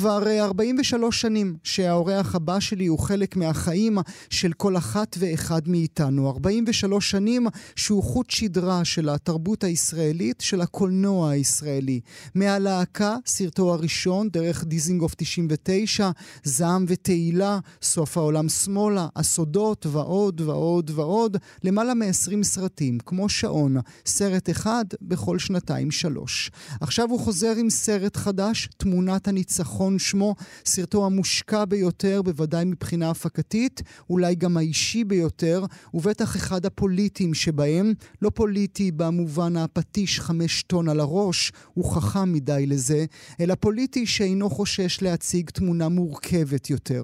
כבר 43 אה, שנים שהאורח הבא שלי הוא חלק מהחיים של כל אחת ואחד מאיתנו. 43 שנים שהוא חוט שדרה של התרבות הישראלית, של הקולנוע הישראלי. מהלהקה, סרטו הראשון, דרך דיזינגוף 99, זעם ותהילה, סוף העולם שמאלה, הסודות ועוד ועוד ועוד, למעלה מ-20 סרטים, כמו שעון, סרט אחד בכל שנתיים שלוש. עכשיו הוא חוזר עם סרט חדש, תמונת הניצחון. ניצחון שמו, סרטו המושקע ביותר, בוודאי מבחינה הפקתית, אולי גם האישי ביותר, ובטח אחד הפוליטיים שבהם, לא פוליטי במובן הפטיש חמש טון על הראש, הוא חכם מדי לזה, אלא פוליטי שאינו חושש להציג תמונה מורכבת יותר.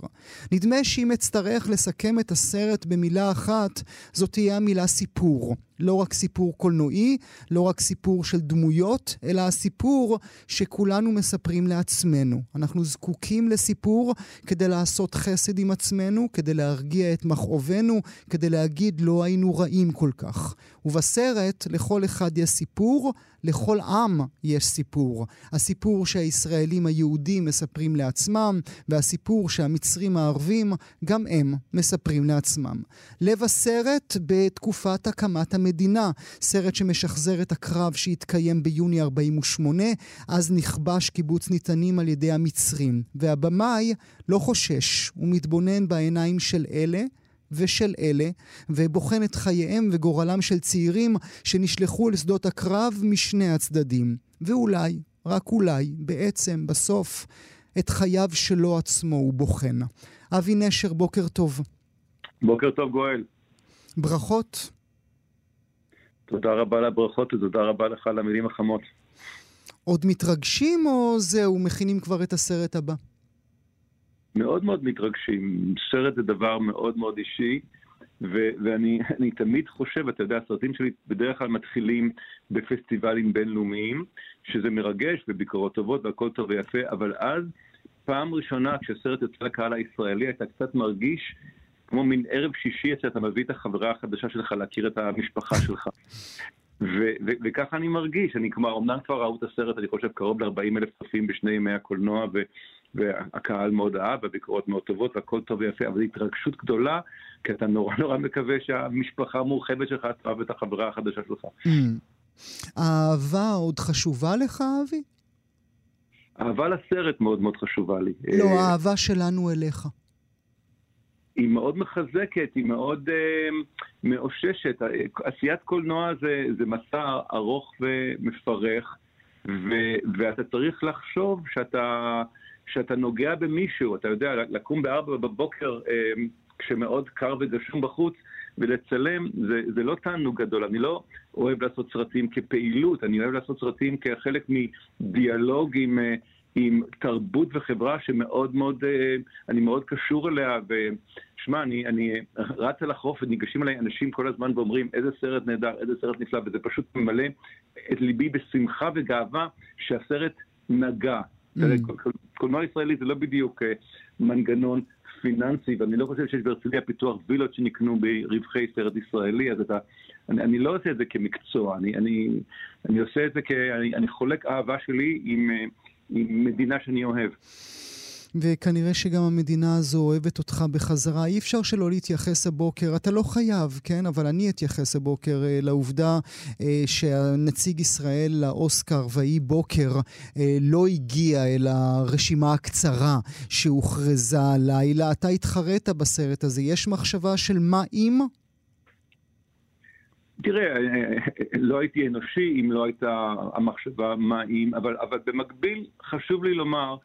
נדמה שאם אצטרך לסכם את הסרט במילה אחת, זאת תהיה המילה סיפור. לא רק סיפור קולנועי, לא רק סיפור של דמויות, אלא הסיפור שכולנו מספרים לעצמנו. אנחנו זקוקים לסיפור כדי לעשות חסד עם עצמנו, כדי להרגיע את מכאובנו, כדי להגיד לא היינו רעים כל כך. ובסרט לכל אחד יש סיפור, לכל עם יש סיפור. הסיפור שהישראלים היהודים מספרים לעצמם, והסיפור שהמצרים הערבים, גם הם מספרים לעצמם. לב הסרט בתקופת הקמת המדינה, סרט שמשחזר את הקרב שהתקיים ביוני 48, אז נכבש קיבוץ ניתנים על ידי המצרים. והבמאי לא חושש, הוא מתבונן בעיניים של אלה ושל אלה, ובוחן את חייהם וגורלם של צעירים שנשלחו אל שדות הקרב משני הצדדים. ואולי, רק אולי, בעצם, בסוף, את חייו שלו עצמו הוא בוחן. אבי נשר, בוקר טוב. בוקר טוב, גואל. ברכות. תודה רבה על הברכות ותודה רבה לך על המילים החמות. עוד מתרגשים או זהו, מכינים כבר את הסרט הבא? מאוד מאוד מתרגשים. סרט זה דבר מאוד מאוד אישי, ו- ואני תמיד חושב, אתה יודע, הסרטים שלי בדרך כלל מתחילים בפסטיבלים בינלאומיים, שזה מרגש וביקורות טובות והכל טוב ויפה, אבל אז, פעם ראשונה כשסרט יוצא לקהל הישראלי, אתה קצת מרגיש כמו מין ערב שישי שאתה מביא את החברה החדשה שלך להכיר את המשפחה שלך. ו- ו- וככה אני מרגיש, אני כבר, אמנם כבר ראו את הסרט, אני חושב, קרוב ל-40 אלף צופים בשני ימי הקולנוע, ו- והקהל מאוד אהב, והביקורות מאוד טובות, והכל טוב ויפה, אבל זו התרגשות גדולה, כי אתה נורא נורא מקווה שהמשפחה המורחבת שלך תאהב את החברה החדשה שלך. Mm. אהבה עוד חשובה לך, אבי? אהבה לסרט מאוד מאוד חשובה לי. לא, אה, האהבה שלנו אליך. היא מאוד מחזקת, היא מאוד uh, מאוששת. עשיית קולנוע זה, זה מסע ארוך ומפרך, ו, ואתה צריך לחשוב שאתה... שאתה נוגע במישהו, אתה יודע, לקום בארבע בבוקר אה, כשמאוד קר וגשום בחוץ ולצלם, זה, זה לא תענוג גדול. אני לא אוהב לעשות סרטים כפעילות, אני אוהב לעשות סרטים כחלק מדיאלוג עם, אה, עם תרבות וחברה שמאוד מאוד, אה, אני מאוד קשור אליה. ושמע, אני, אני רץ על החוף וניגשים אליי אנשים כל הזמן ואומרים איזה סרט נהדר, איזה סרט נפלא, וזה פשוט ממלא את ליבי בשמחה וגאווה שהסרט נגע. Mm. קולנוע ישראלי זה לא בדיוק אה, מנגנון פיננסי, ואני לא חושב שיש בהרצליה פיתוח וילות שנקנו ברווחי סרט ישראלי, אז אתה... אני, אני לא עושה את זה כמקצוע, אני, אני, אני עושה את זה כ... אני, אני חולק אהבה שלי עם, אה, עם מדינה שאני אוהב. וכנראה שגם המדינה הזו אוהבת אותך בחזרה. אי אפשר שלא להתייחס הבוקר, אתה לא חייב, כן? אבל אני אתייחס הבוקר אה, לעובדה אה, שהנציג ישראל לאוסקר ויהי בוקר אה, לא הגיע אל הרשימה הקצרה שהוכרזה הלילה. אתה התחרט בסרט הזה. יש מחשבה של מה אם? תראה, אה, אה, לא הייתי אנושי אם לא הייתה המחשבה מה אם, אבל, אבל במקביל חשוב לי לומר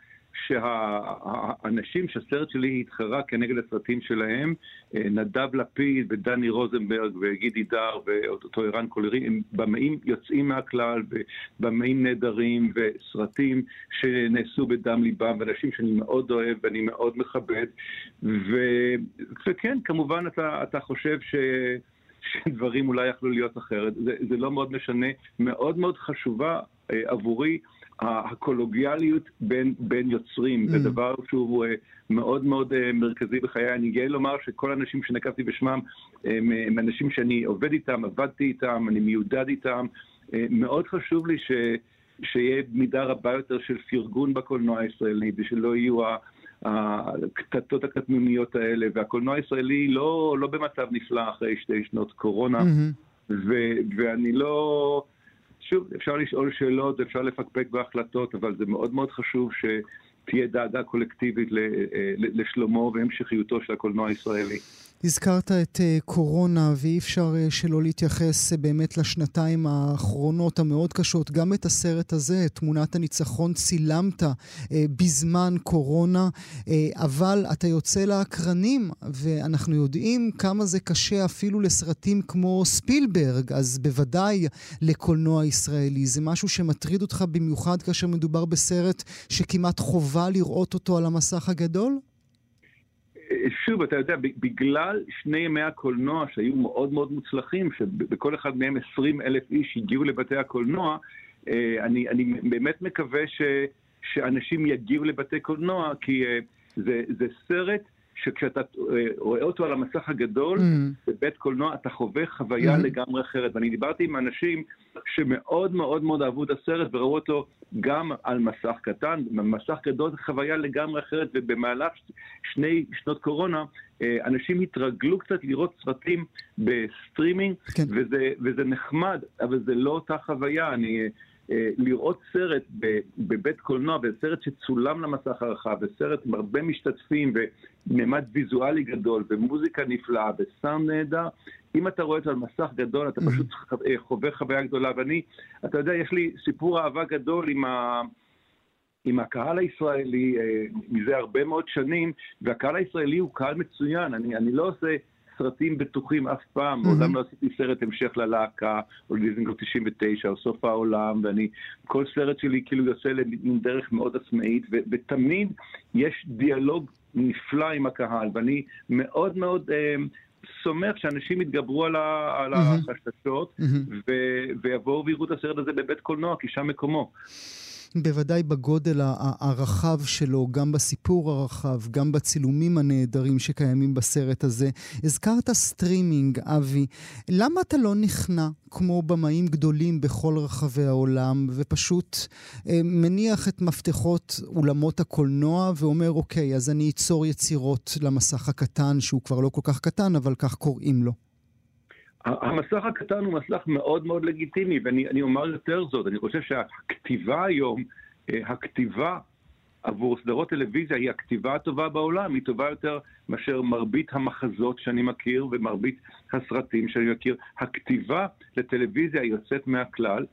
שהאנשים שהסרט שלי התחרה כנגד הסרטים שלהם, אה, נדב לפיד ודני רוזנברג וגידי דר ואותו ערן קולרי, הם במאים יוצאים מהכלל ובמאים נהדרים וסרטים שנעשו בדם ליבם, ואנשים שאני מאוד אוהב ואני מאוד מכבד. ו... וכן, כמובן אתה, אתה חושב ש... שדברים אולי יכלו להיות אחרת. זה, זה לא מאוד משנה. מאוד מאוד חשובה אה, עבורי הקולוגיאליות בין, בין יוצרים, mm. זה דבר שהוא uh, מאוד מאוד uh, מרכזי בחיי. אני גאה לומר שכל האנשים שנקבתי בשמם הם, הם אנשים שאני עובד איתם, עבדתי איתם, אני מיודד איתם. מאוד חשוב לי ש... שיהיה מידה רבה יותר של פרגון בקולנוע הישראלי, ושלא יהיו הקטטות הקטנוניות האלה, והקולנוע הישראלי לא, לא במצב נפלא אחרי שתי שנות קורונה, mm-hmm. ו, ואני לא... שוב, אפשר לשאול שאלות, אפשר לפקפק בהחלטות, אבל זה מאוד מאוד חשוב שתהיה דאגה קולקטיבית לשלומו והמשכיותו של הקולנוע הישראלי. הזכרת את uh, קורונה, ואי אפשר uh, שלא להתייחס uh, באמת לשנתיים האחרונות המאוד קשות. גם את הסרט הזה, תמונת הניצחון, צילמת בזמן קורונה, אבל אתה יוצא לאקרנים, ואנחנו יודעים כמה זה קשה אפילו לסרטים כמו ספילברג, אז בוודאי לקולנוע ישראלי. זה משהו שמטריד אותך במיוחד כאשר מדובר בסרט שכמעט חובה לראות אותו על המסך הגדול? שוב, אתה יודע, בגלל שני ימי הקולנוע שהיו מאוד מאוד מוצלחים, שבכל אחד מהם 20 אלף איש הגיעו לבתי הקולנוע, אה, אני, אני באמת מקווה ש, שאנשים יגיעו לבתי קולנוע, כי אה, זה, זה סרט שכשאתה אה, רואה אותו על המסך הגדול, mm. בבית קולנוע, אתה חווה חוויה mm. לגמרי אחרת. ואני דיברתי עם אנשים שמאוד מאוד מאוד אהבו את הסרט וראו אותו גם על מסך קטן, במסך גדול חוויה לגמרי אחרת, ובמהלך שני שנות קורונה, אה, אנשים התרגלו קצת לראות סרטים בסטרימינג, כן. וזה, וזה נחמד, אבל זה לא אותה חוויה. אני... אה, לראות סרט בבית קולנוע, וסרט שצולם למסך הרחב, וסרט עם הרבה משתתפים, וממד ויזואלי גדול, ומוזיקה נפלאה, וסאונד נהדר, אם אתה רואה את זה על מסך גדול, אתה פשוט אה, חווה חוויה גדולה. ואני, אתה יודע, יש לי סיפור אהבה גדול עם ה... עם הקהל הישראלי אה, מזה הרבה מאוד שנים, והקהל הישראלי הוא קהל מצוין. אני, אני לא עושה סרטים בטוחים אף פעם, מעולם לא עשיתי סרט המשך ללהקה, או לדיזנגוף 99, או סוף העולם, ואני, כל סרט שלי כאילו יוצא למין דרך מאוד עצמאית, ותמיד יש דיאלוג נפלא עם הקהל, ואני מאוד מאוד אה, סומך שאנשים יתגברו על, ה, על החששות, ו, ויבואו ויראו את הסרט הזה בבית קולנוע, כי שם מקומו. בוודאי בגודל הרחב שלו, גם בסיפור הרחב, גם בצילומים הנהדרים שקיימים בסרט הזה. הזכרת סטרימינג, אבי. למה אתה לא נכנע, כמו במאים גדולים בכל רחבי העולם, ופשוט אה, מניח את מפתחות אולמות הקולנוע ואומר, אוקיי, אז אני אצור יצירות למסך הקטן, שהוא כבר לא כל כך קטן, אבל כך קוראים לו. המסך הקטן הוא מסך מאוד מאוד לגיטימי, ואני אומר יותר זאת, אני חושב שהכתיבה היום, אה, הכתיבה עבור סדרות טלוויזיה היא הכתיבה הטובה בעולם, היא טובה יותר מאשר מרבית המחזות שאני מכיר ומרבית הסרטים שאני מכיר. הכתיבה לטלוויזיה יוצאת מהכלל,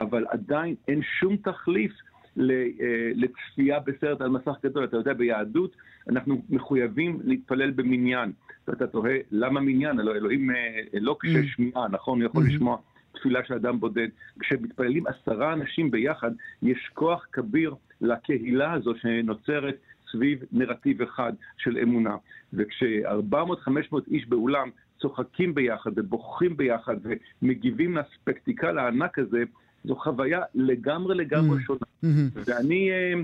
אבל עדיין אין שום תחליף לצפייה בסרט על מסך גדול. אתה יודע, ביהדות אנחנו מחויבים להתפלל במניין. ואתה תוהה, למה מניין? הלוא אלוהים אה, לא קשה mm. שמיעה, נכון? הוא יכול mm-hmm. לשמוע תפילה של אדם בודד. כשמתפללים עשרה אנשים ביחד, יש כוח כביר לקהילה הזו שנוצרת סביב נרטיב אחד של אמונה. וכש-400-500 איש באולם צוחקים ביחד ובוכים ביחד ומגיבים לספקטיקל הענק הזה, זו חוויה לגמרי לגמרי mm-hmm. שונה. Mm-hmm. ואני, אה,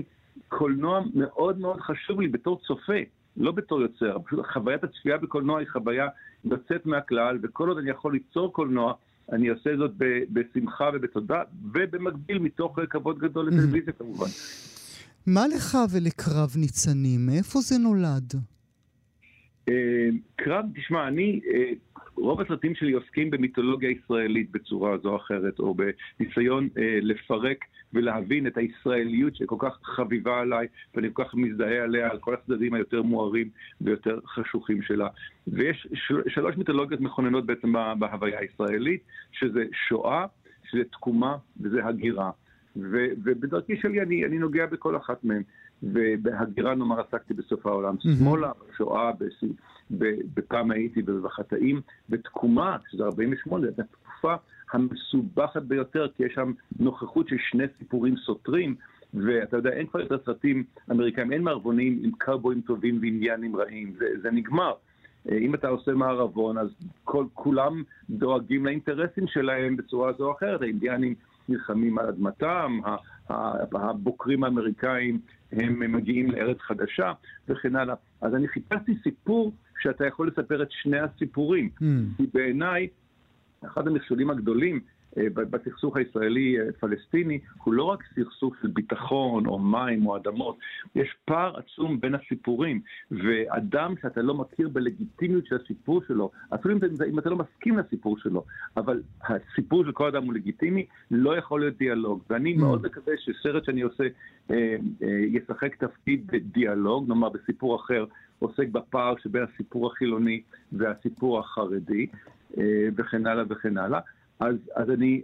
קולנוע מאוד מאוד חשוב לי בתור צופה. לא בתור יוצר, פשוט חוויית הצפייה בקולנוע היא חוויה יוצאת מהכלל, וכל עוד אני יכול ליצור קולנוע, אני עושה זאת בשמחה ובתודה, ובמקביל מתוך כבוד גדול לטלוויזיה כמובן. מה לך ולקרב ניצנים? מאיפה זה נולד? אה, קרב, תשמע, אני, אה, רוב הסרטים שלי עוסקים במיתולוגיה ישראלית בצורה זו או אחרת, או בניסיון אה, לפרק ולהבין את הישראליות שכל כך חביבה עליי, ואני כל כך מזדהה עליה, על כל הצדדים היותר מוארים ויותר חשוכים שלה. ויש של, שלוש מיתולוגיות מכוננות בעצם בהוויה הישראלית, שזה שואה, שזה תקומה וזה הגירה. ובדרכי שלי אני, אני נוגע בכל אחת מהן. ובהגירה נאמר עסקתי בסוף העולם. שמאלה, שואה, בפעם הייתי בחטאים, ותקומה, שזה 48, זו התקופה המסובכת ביותר, כי יש שם נוכחות של שני סיפורים סותרים, ואתה יודע, אין כבר יותר סרטים אמריקאים, אין מערבונים עם קרבויים טובים ואינדיאנים רעים, זה, זה נגמר. אה, אם אתה עושה מערבון, אז כל, כולם דואגים לאינטרסים שלהם בצורה זו או אחרת. האינדיאנים נלחמים על אדמתם, הבוקרים האמריקאים הם מגיעים לארץ חדשה וכן הלאה. אז אני חיפשתי סיפור שאתה יכול לספר את שני הסיפורים. Mm. כי בעיניי, אחד המכשולים הגדולים בסכסוך הישראלי-פלסטיני הוא לא רק סכסוך של ביטחון או מים או אדמות, יש פער עצום בין הסיפורים, ואדם שאתה לא מכיר בלגיטימיות של הסיפור שלו, אפילו אם אתה, אם אתה לא מסכים לסיפור שלו, אבל הסיפור של כל אדם הוא לגיטימי, לא יכול להיות דיאלוג. ואני mm. מאוד מקווה שסרט שאני עושה אה, אה, ישחק תפקיד בדיאלוג, נאמר בסיפור אחר, עוסק בפער שבין הסיפור החילוני והסיפור החרדי, אה, וכן הלאה וכן הלאה. אז, אז אני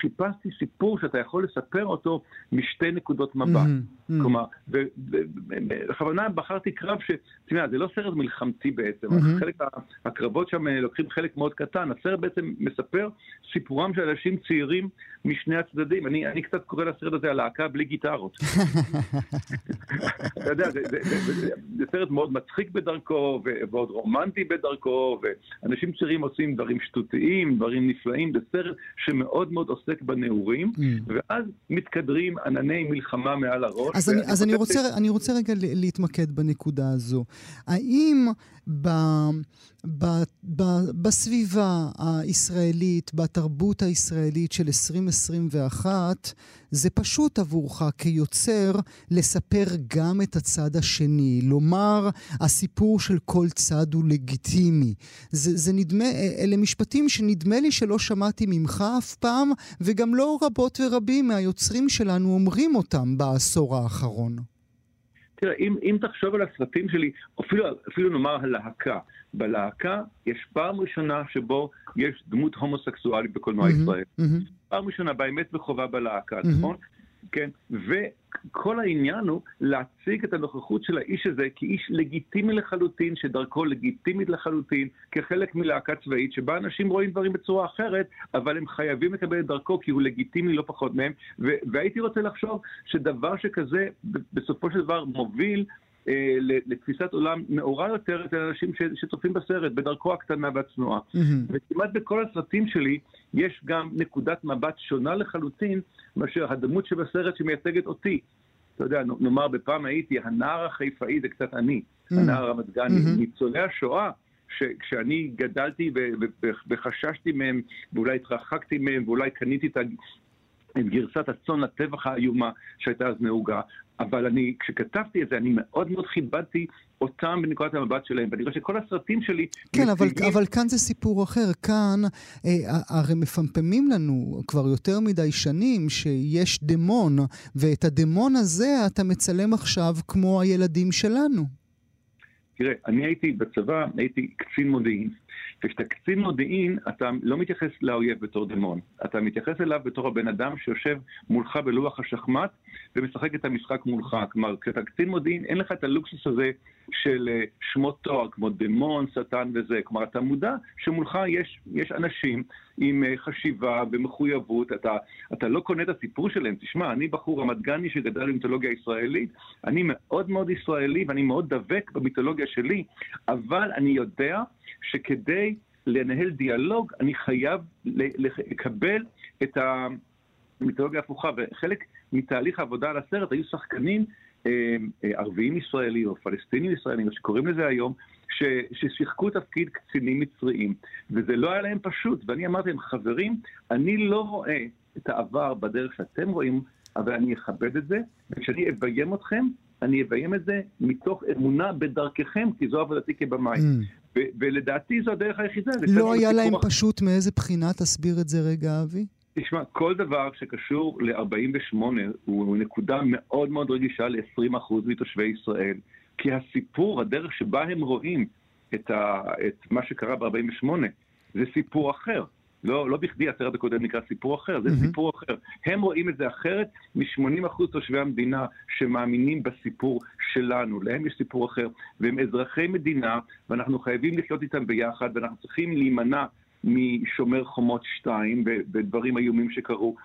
חיפשתי סיפור שאתה יכול לספר אותו משתי נקודות מבט. Mm-hmm, mm-hmm. כלומר, בכוונה בחרתי קרב ש... תראה, זה לא סרט מלחמתי בעצם, mm-hmm. חלק, הקרבות שם לוקחים חלק מאוד קטן. הסרט בעצם מספר סיפורם של אנשים צעירים משני הצדדים. אני, אני קצת קורא לסרט הזה הלהקה בלי גיטרות. אתה יודע, זה, זה, זה, זה, זה, זה סרט מאוד מצחיק בדרכו, ועוד רומנטי בדרכו, ואנשים צעירים עושים דברים שטותיים, דברים נפלאים. זה סרט שמאוד מאוד עוסק בנעורים, mm. ואז מתקדרים ענני מלחמה מעל הראש. אז, אני, אז אני, רוצה, אני רוצה רגע להתמקד בנקודה הזו. האם ב, ב, ב, בסביבה הישראלית, בתרבות הישראלית של 2021, זה פשוט עבורך כיוצר לספר גם את הצד השני, לומר הסיפור של כל צד הוא לגיטימי. זה, זה נדמה, אלה משפטים שנדמה לי שלא שמעתי ממך אף פעם, וגם לא רבות ורבים מהיוצרים שלנו אומרים אותם בעשור האחרון. תראה, אם, אם תחשוב על הסרטים שלי, אפילו, אפילו נאמר הלהקה, בלהקה יש פעם ראשונה שבו יש דמות הומוסקסואלית בקולנוע mm-hmm, ישראל. Mm-hmm. פעם ראשונה באמת וחובה בלהקה, mm-hmm. נכון? כן? וכל העניין הוא להציג את הנוכחות של האיש הזה כאיש לגיטימי לחלוטין, שדרכו לגיטימית לחלוטין, כחלק מלהקה צבאית, שבה אנשים רואים דברים בצורה אחרת, אבל הם חייבים לקבל את דרכו כי הוא לגיטימי לא פחות מהם. והייתי רוצה לחשוב שדבר שכזה בסופו של דבר מוביל אה, לתפיסת עולם נאורה יותר אצל אנשים שצופים בסרט, בדרכו הקטנה והצנועה. Mm-hmm. וכמעט בכל הסרטים שלי יש גם נקודת מבט שונה לחלוטין מאשר הדמות שבסרט שמייצגת אותי. אתה יודע, נאמר בפעם הייתי, הנער החיפאי זה קצת אני, mm-hmm. הנער רמת גני. Mm-hmm. ניצולי השואה, כשאני גדלתי וחששתי מהם, ואולי התרחקתי מהם, ואולי קניתי את גרסת הצאן לטבח האיומה שהייתה אז נהוגה, אבל אני, כשכתבתי את זה, אני מאוד מאוד כיבדתי אותם בנקודת המבט שלהם, ואני רואה שכל הסרטים שלי... כן, מציגים... אבל, אבל כאן זה סיפור אחר. כאן אה, הרי מפמפמים לנו כבר יותר מדי שנים שיש דמון, ואת הדמון הזה אתה מצלם עכשיו כמו הילדים שלנו. תראה, אני הייתי בצבא, הייתי קצין מודיעין. וכשאתה קצין מודיעין, אתה לא מתייחס לאויב בתור דמון. אתה מתייחס אליו בתור הבן אדם שיושב מולך בלוח השחמט ומשחק את המשחק מולך. כלומר, כשאתה קצין מודיעין, אין לך את הלוקסוס הזה של אה, שמות תואר, כמו דמון, שטן וזה. כלומר, אתה מודע שמולך יש, יש אנשים עם אה, חשיבה ומחויבות. אתה, אתה לא קונה את הסיפור שלהם. תשמע, אני בחור רמת גני שגדל במיתולוגיה הישראלית, אני מאוד מאוד ישראלי ואני מאוד דבק במיתולוגיה שלי, אבל אני יודע שכדי לנהל דיאלוג, אני חייב לקבל את המיתולוגיה ההפוכה. וחלק מתהליך העבודה על הסרט היו שחקנים אה, אה, ערביים ישראלים או פלסטינים ישראלים, מה שקוראים לזה היום, ש, ששיחקו תפקיד קצינים מצריים. וזה לא היה להם פשוט. ואני אמרתי להם, חברים, אני לא רואה את העבר בדרך שאתם רואים, אבל אני אכבד את זה, וכשאני אביים אתכם, אני אביים את זה מתוך אמונה בדרככם, כי זו עבודתי כבמאי. Mm. ולדעתי זו הדרך היחידה. לא היה להם פשוט מאיזה בחינה? תסביר את זה רגע, אבי. תשמע, כל דבר שקשור ל-48 הוא נקודה מאוד מאוד רגישה ל-20% מתושבי ישראל. כי הסיפור, הדרך שבה הם רואים את, ה, את מה שקרה ב-48, זה סיפור אחר. לא, לא בכדי הסרט הקודם נקרא סיפור אחר, זה mm-hmm. סיפור אחר. הם רואים את זה אחרת מ-80% תושבי המדינה שמאמינים בסיפור שלנו. להם יש סיפור אחר, והם אזרחי מדינה, ואנחנו חייבים לחיות איתם ביחד, ואנחנו צריכים להימנע משומר חומות 2 ודברים איומים שקרו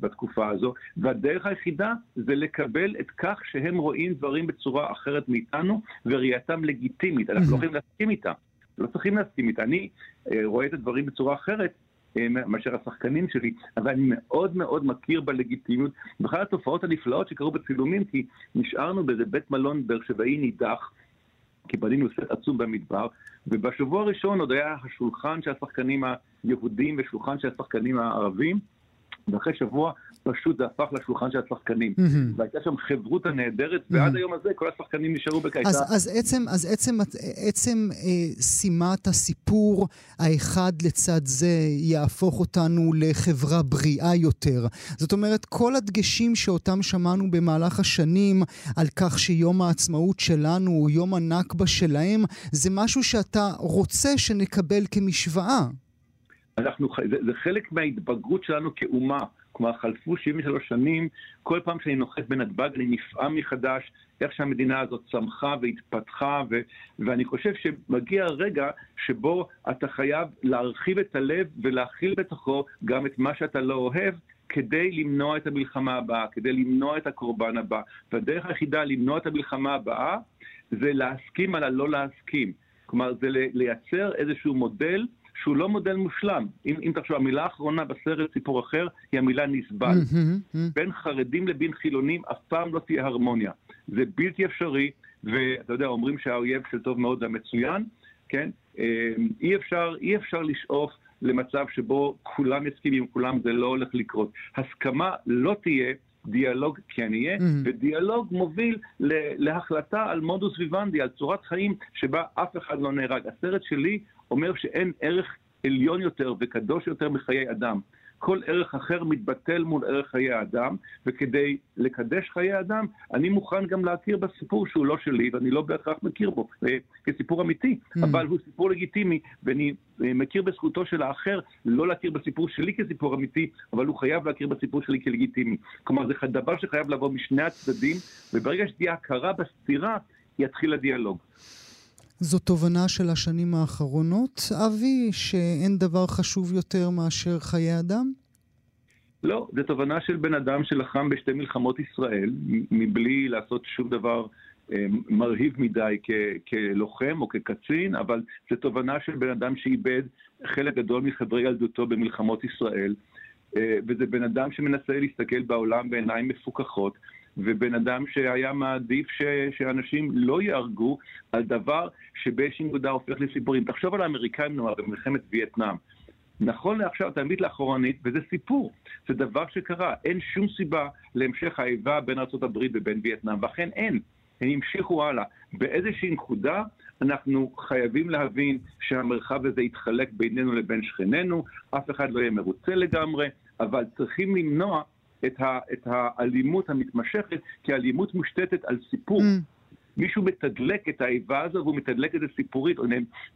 בתקופה הזו, והדרך היחידה זה לקבל את כך שהם רואים דברים בצורה אחרת מאיתנו, וראייתם לגיטימית. אנחנו לא יכולים להסכים איתם. לא צריכים להסכים איתה. אני אה, רואה את הדברים בצורה אחרת אה, מאשר השחקנים שלי, אבל אני מאוד מאוד מכיר בלגיטימיות. בכלל התופעות הנפלאות שקרו בצילומים, כי נשארנו באיזה בית מלון באר שבעי נידח, כי בנינו סט עצום במדבר, ובשבוע הראשון עוד היה השולחן של השחקנים היהודים ושולחן של השחקנים הערבים, ואחרי שבוע פשוט זה הפך לשולחן של השחקנים. Mm-hmm. והייתה שם חברותא נהדרת, mm-hmm. ועד היום הזה כל השחקנים נשארו בקייטה. אז, אז עצם, אז עצם, עצם אה, שימת הסיפור האחד לצד זה יהפוך אותנו לחברה בריאה יותר. זאת אומרת, כל הדגשים שאותם שמענו במהלך השנים על כך שיום העצמאות שלנו הוא יום הנכבה שלהם, זה משהו שאתה רוצה שנקבל כמשוואה. אנחנו, זה, זה חלק מההתבגרות שלנו כאומה. כלומר, חלפו 73 שנים, כל פעם שאני נוחת בנתב"ג אני נפעם מחדש איך שהמדינה הזאת צמחה והתפתחה, ו- ואני חושב שמגיע הרגע שבו אתה חייב להרחיב את הלב ולהכיל בתוכו גם את מה שאתה לא אוהב, כדי למנוע את המלחמה הבאה, כדי למנוע את הקורבן הבא. והדרך היחידה למנוע את המלחמה הבאה זה להסכים על הלא להסכים. כלומר, זה לייצר איזשהו מודל שהוא לא מודל מושלם. אם, אם תחשוב, המילה האחרונה בסרט סיפור אחר היא המילה נסבל. Mm-hmm, mm-hmm. בין חרדים לבין חילונים אף פעם לא תהיה הרמוניה. זה בלתי אפשרי, ואתה יודע, אומרים שהאויב של טוב מאוד זה המצוין, כן? אה, אי אפשר, אי אפשר לשאוף למצב שבו כולם יסכימים כולם, זה לא הולך לקרות. הסכמה לא תהיה דיאלוג כן יהיה, mm-hmm. ודיאלוג מוביל להחלטה על מודוס ויוונדי, על צורת חיים שבה אף אחד לא נהרג. הסרט שלי אומר שאין ערך עליון יותר וקדוש יותר מחיי אדם. כל ערך אחר מתבטל מול ערך חיי האדם, וכדי לקדש חיי אדם, אני מוכן גם להכיר בסיפור שהוא לא שלי, ואני לא בהכרח מכיר בו אה, כסיפור אמיתי, mm. אבל הוא סיפור לגיטימי, ואני אה, מכיר בזכותו של האחר לא להכיר בסיפור שלי כסיפור אמיתי, אבל הוא חייב להכיר בסיפור שלי כלגיטימי. כלומר, זה דבר שחייב לבוא משני הצדדים, וברגע שתהיה הכרה בסתירה, יתחיל הדיאלוג. זו תובנה של השנים האחרונות, אבי, שאין דבר חשוב יותר מאשר חיי אדם? לא, זו תובנה של בן אדם שלחם בשתי מלחמות ישראל, מבלי לעשות שום דבר אה, מרהיב מדי כ- כלוחם או כקצין, אבל זו תובנה של בן אדם שאיבד חלק גדול מחברי ילדותו במלחמות ישראל, אה, וזה בן אדם שמנסה להסתכל בעולם בעיניים מפוכחות. ובן אדם שהיה מעדיף ש, שאנשים לא יהרגו על דבר שבאיזושהי נקודה הופך לסיפורים. תחשוב על האמריקאים נאמר במלחמת וייטנאם. נכון לעכשיו, מביט לאחורנית, וזה סיפור. זה דבר שקרה. אין שום סיבה להמשך האיבה בין ארה"ב ובין וייטנאם, ואכן אין. הם המשיכו הלאה. באיזושהי נקודה אנחנו חייבים להבין שהמרחב הזה יתחלק בינינו לבין שכנינו, אף אחד לא יהיה מרוצה לגמרי, אבל צריכים למנוע את, ה, את האלימות המתמשכת, כי האלימות מושתתת על סיפור. Mm. מישהו מתדלק את האיבה הזו והוא מתדלק את זה סיפורית.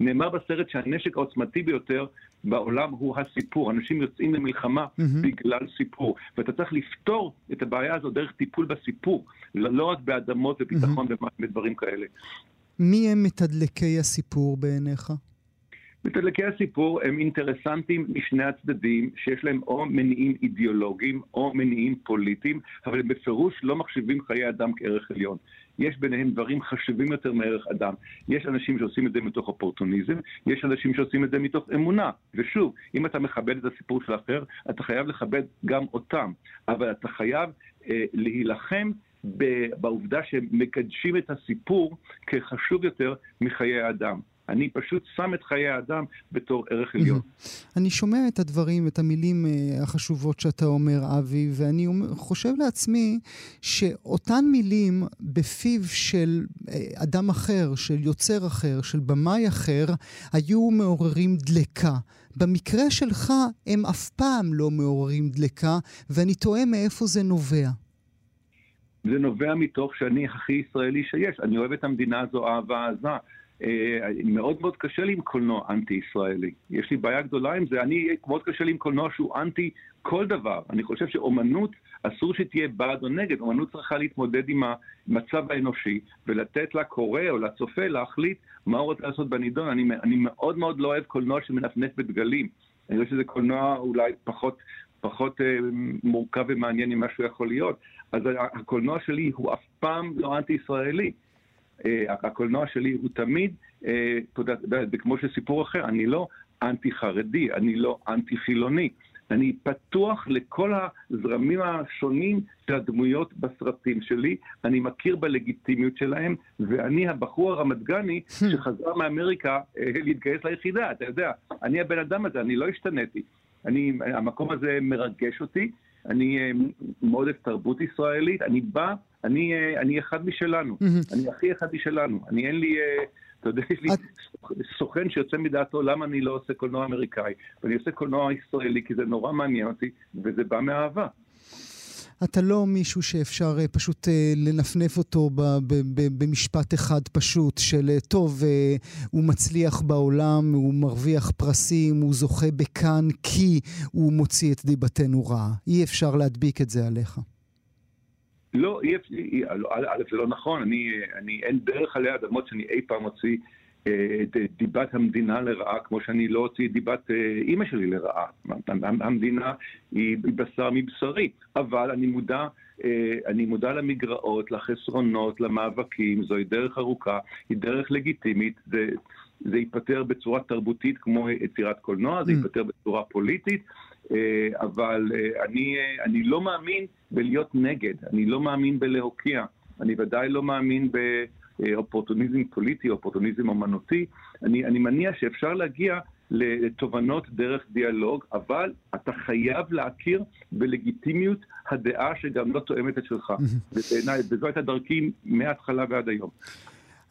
נאמר בסרט שהנשק העוצמתי ביותר בעולם הוא הסיפור. אנשים יוצאים למלחמה mm-hmm. בגלל סיפור. ואתה צריך לפתור את הבעיה הזו דרך טיפול בסיפור, לא רק באדמות וביטחון mm-hmm. ודברים כאלה. מי הם מתדלקי הסיפור בעיניך? מתדלקי הסיפור הם אינטרסנטים משני הצדדים, שיש להם או מניעים אידיאולוגיים או מניעים פוליטיים, אבל הם בפירוש לא מחשיבים חיי אדם כערך עליון. יש ביניהם דברים חשובים יותר מערך אדם. יש אנשים שעושים את זה מתוך אופורטוניזם, יש אנשים שעושים את זה מתוך אמונה. ושוב, אם אתה מכבד את הסיפור של האחר, אתה חייב לכבד גם אותם. אבל אתה חייב אה, להילחם בעובדה שהם מקדשים את הסיפור כחשוב יותר מחיי האדם. אני פשוט שם את חיי האדם בתור ערך עליון. אני שומע את הדברים, את המילים אה, החשובות שאתה אומר, אבי, ואני חושב לעצמי שאותן מילים בפיו של אה, אדם אחר, של יוצר אחר, של במאי אחר, היו מעוררים דלקה. במקרה שלך הם אף פעם לא מעוררים דלקה, ואני תוהה מאיפה זה נובע. זה נובע מתוך שאני הכי ישראלי שיש. אני אוהב את המדינה הזו אהבה עזה. אה, מאוד מאוד קשה לי עם קולנוע אנטי-ישראלי. יש לי בעיה גדולה עם זה. אני, מאוד קשה לי עם קולנוע שהוא אנטי כל דבר. אני חושב שאומנות, אסור שתהיה בעד או נגד. אומנות צריכה להתמודד עם המצב האנושי ולתת לקורא או לצופה להחליט מה הוא רוצה לעשות בנידון. אני, אני מאוד מאוד לא אוהב קולנוע שמנפנף בדגלים. אני חושב שזה קולנוע אולי פחות, פחות אה, מורכב ומעניין ממה שהוא יכול להיות. אז הקולנוע שלי הוא אף פעם לא אנטי-ישראלי. אה, הקולנוע שלי הוא תמיד, אה, כמו שסיפור אחר, אני לא אנטי חרדי, אני לא אנטי חילוני. אני פתוח לכל הזרמים השונים של הדמויות בסרטים שלי, אני מכיר בלגיטימיות שלהם, ואני הבחור הרמת גני שחזר מאמריקה אה, להתגייס ליחידה, אתה יודע, אני הבן אדם הזה, אני לא השתניתי. אני, המקום הזה מרגש אותי, אני אה, מאוד אוהב תרבות ישראלית, אני בא, אני, אה, אני אחד משלנו, אני הכי אחד משלנו, אני אין לי... אתה יודע, יש לי סוכן שיוצא מדעתו למה אני לא עושה קולנוע אמריקאי, ואני עושה קולנוע ישראלי כי זה נורא מעניין אותי, וזה בא מאהבה. אתה לא מישהו שאפשר uh, פשוט uh, לנפנף אותו במשפט אחד פשוט של uh, טוב, הוא מצליח בעולם, הוא מרוויח פרסים, הוא זוכה בכאן כי הוא מוציא את דיבתנו רעה. אי אפשר להדביק את זה עליך. לא, א', זה לא נכון, אני, אני, אין דרך עלי אדמות שאני אי פעם אוציא אה, את דיבת המדינה לרעה, כמו שאני לא אוציא את דיבת אה, אימא שלי לרעה. המדינה היא בשר מבשרי, אבל אני מודע, אה, אני מודע למגרעות, לחסרונות, למאבקים, זוהי דרך ארוכה, היא דרך לגיטימית, זה, זה ייפתר בצורה תרבותית כמו יצירת קולנוע, זה mm. ייפתר בצורה פוליטית. אה, אבל אני, אני לא מאמין בלהיות נגד, אני לא מאמין בלהוקיע, אני ודאי לא מאמין באופורטוניזם פוליטי, אופורטוניזם אמנותי. אני, אני מניח שאפשר להגיע לתובנות דרך דיאלוג, אבל אתה חייב להכיר בלגיטימיות הדעה שגם לא תואמת את שלך. ובעיניי, וזו הייתה דרכי מההתחלה ועד היום.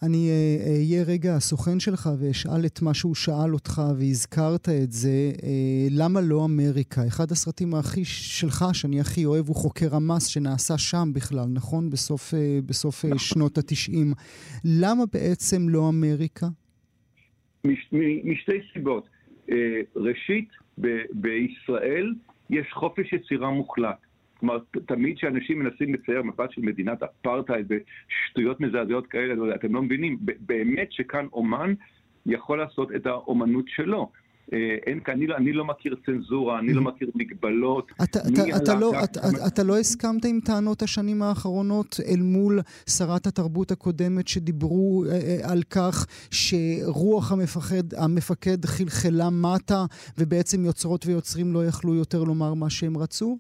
אני אה, אהיה רגע הסוכן שלך ואשאל את מה שהוא שאל אותך והזכרת את זה, אה, למה לא אמריקה? אחד הסרטים הכי שלך, שאני הכי אוהב, הוא חוקר המס שנעשה שם בכלל, נכון? בסוף, אה, בסוף נכון. שנות התשעים. למה בעצם לא אמריקה? מש, משתי סיבות. ראשית, ב- בישראל יש חופש יצירה מוחלט. כלומר, תמיד כשאנשים מנסים לצייר מבט של מדינת אפרטהייד ושטויות מזעזעות כאלה, לא אתם לא מבינים, באמת שכאן אומן יכול לעשות את האומנות שלו. אה, אין, אני, לא, אני לא מכיר צנזורה, אני לא מכיר מגבלות. אתה, אתה, אתה, לא, אתה, אתה לא הסכמת עם טענות השנים האחרונות אל מול שרת התרבות הקודמת שדיברו אה, אה, על כך שרוח המפקד, המפקד חלחלה מטה ובעצם יוצרות ויוצרים לא יכלו יותר לומר מה שהם רצו?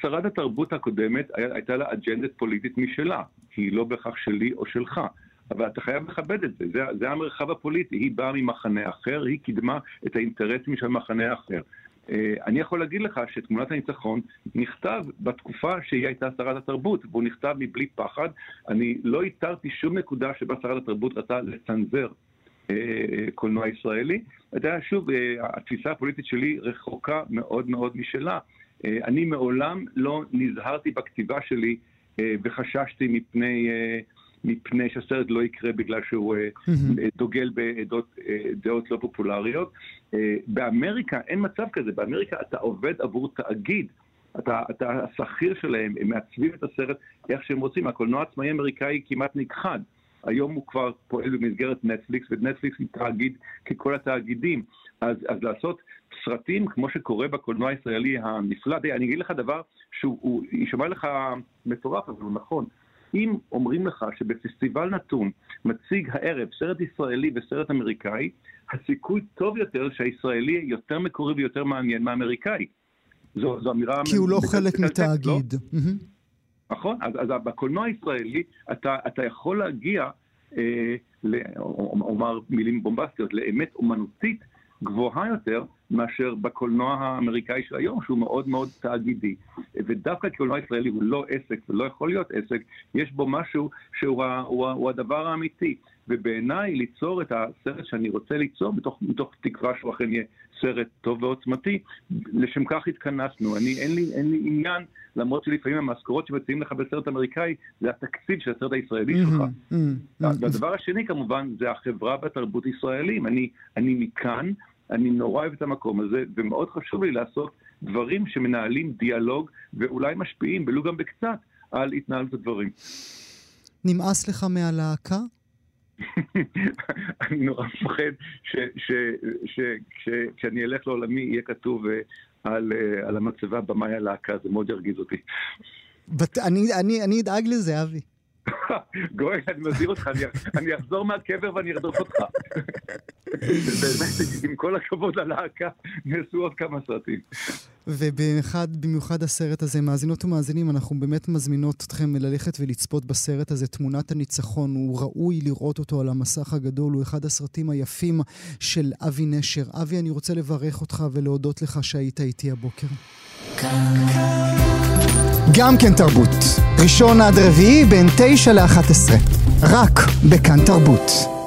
שרת התרבות הקודמת הייתה לה אג'נדת פוליטית משלה, היא לא בהכרח שלי או שלך. אבל אתה חייב לכבד את זה, זה, זה המרחב הפוליטי, היא באה ממחנה אחר, היא קידמה את האינטרסים של מחנה אחר. אה, אני יכול להגיד לך שתמונת הניצחון נכתב בתקופה שהיא הייתה שרת התרבות, והוא נכתב מבלי פחד. אני לא איתרתי שום נקודה שבה שרת התרבות רצה לצנזר אה, קולנוע ישראלי. אתה יודע, שוב, אה, התפיסה הפוליטית שלי רחוקה מאוד מאוד משלה. אה, אני מעולם לא נזהרתי בכתיבה שלי אה, וחששתי מפני, אה, מפני שהסרט לא יקרה בגלל שהוא דוגל בדעות לא פופולריות. באמריקה אין מצב כזה, באמריקה אתה עובד עבור תאגיד. אתה, אתה השכיר שלהם, הם מעצבים את הסרט איך שהם רוצים. הקולנוע העצמאי האמריקאי כמעט נכחד. היום הוא כבר פועל במסגרת נטפליקס, ונטפליקס היא תאגיד ככל התאגידים. אז, אז לעשות סרטים כמו שקורה בקולנוע הישראלי הנפלא, אני אגיד לך דבר שהוא יישמע לך מטורף, אבל הוא נכון. אם אומרים לך שבפסטיבל נתון מציג הערב סרט ישראלי וסרט אמריקאי, הסיכוי טוב יותר שהישראלי יותר מקורי ויותר מעניין מהאמריקאי. זו, זו אמירה... כי הוא לא חלק מתאגיד. לא? נכון, אז, אז בקולנוע הישראלי אתה, אתה יכול להגיע, אה, אומר מילים בומבסטיות, לאמת אומנותית גבוהה יותר מאשר בקולנוע האמריקאי של היום, שהוא מאוד מאוד תאגידי. ודווקא קולנוע ישראלי הוא לא עסק ולא יכול להיות עסק, יש בו משהו שהוא הוא, הוא הדבר האמיתי. ובעיניי ליצור את הסרט שאני רוצה ליצור, מתוך, מתוך תקווה שהוא אכן יהיה סרט טוב ועוצמתי, לשם כך התכנסנו. אני, אין לי, אין לי עניין, למרות שלפעמים המשכורות שמציעים לך בסרט אמריקאי, זה התקציב של הסרט הישראלי mm-hmm, שלך. Mm-hmm. והדבר השני כמובן, זה החברה בתרבות ישראלים. אני, אני מכאן, אני נורא אוהב את המקום הזה, ומאוד חשוב לי לעשות דברים שמנהלים דיאלוג, ואולי משפיעים, ולו גם בקצת, על התנהלות הדברים. נמאס לך מהלהקה? אני נורא מפחד שכשאני אלך לעולמי יהיה כתוב אה, על, אה, על המצבה במאי הלהקה, זה מאוד ירגיז אותי. אני, אני, אני אדאג לזה, אבי. גואל, אני מזהיר אותך, אני אחזור מהקבר ואני ארדוף אותך. באמת, עם כל הכבוד ללהקה, נעשו עוד כמה סרטים. ובמיוחד הסרט הזה, מאזינות ומאזינים, אנחנו באמת מזמינות אתכם ללכת ולצפות בסרט הזה, תמונת הניצחון. הוא ראוי לראות אותו על המסך הגדול, הוא אחד הסרטים היפים של אבי נשר. אבי, אני רוצה לברך אותך ולהודות לך שהיית איתי הבוקר. גם כן תרבות. ראשון עד רביעי בין תשע לאחת עשרה. רק בכאן תרבות.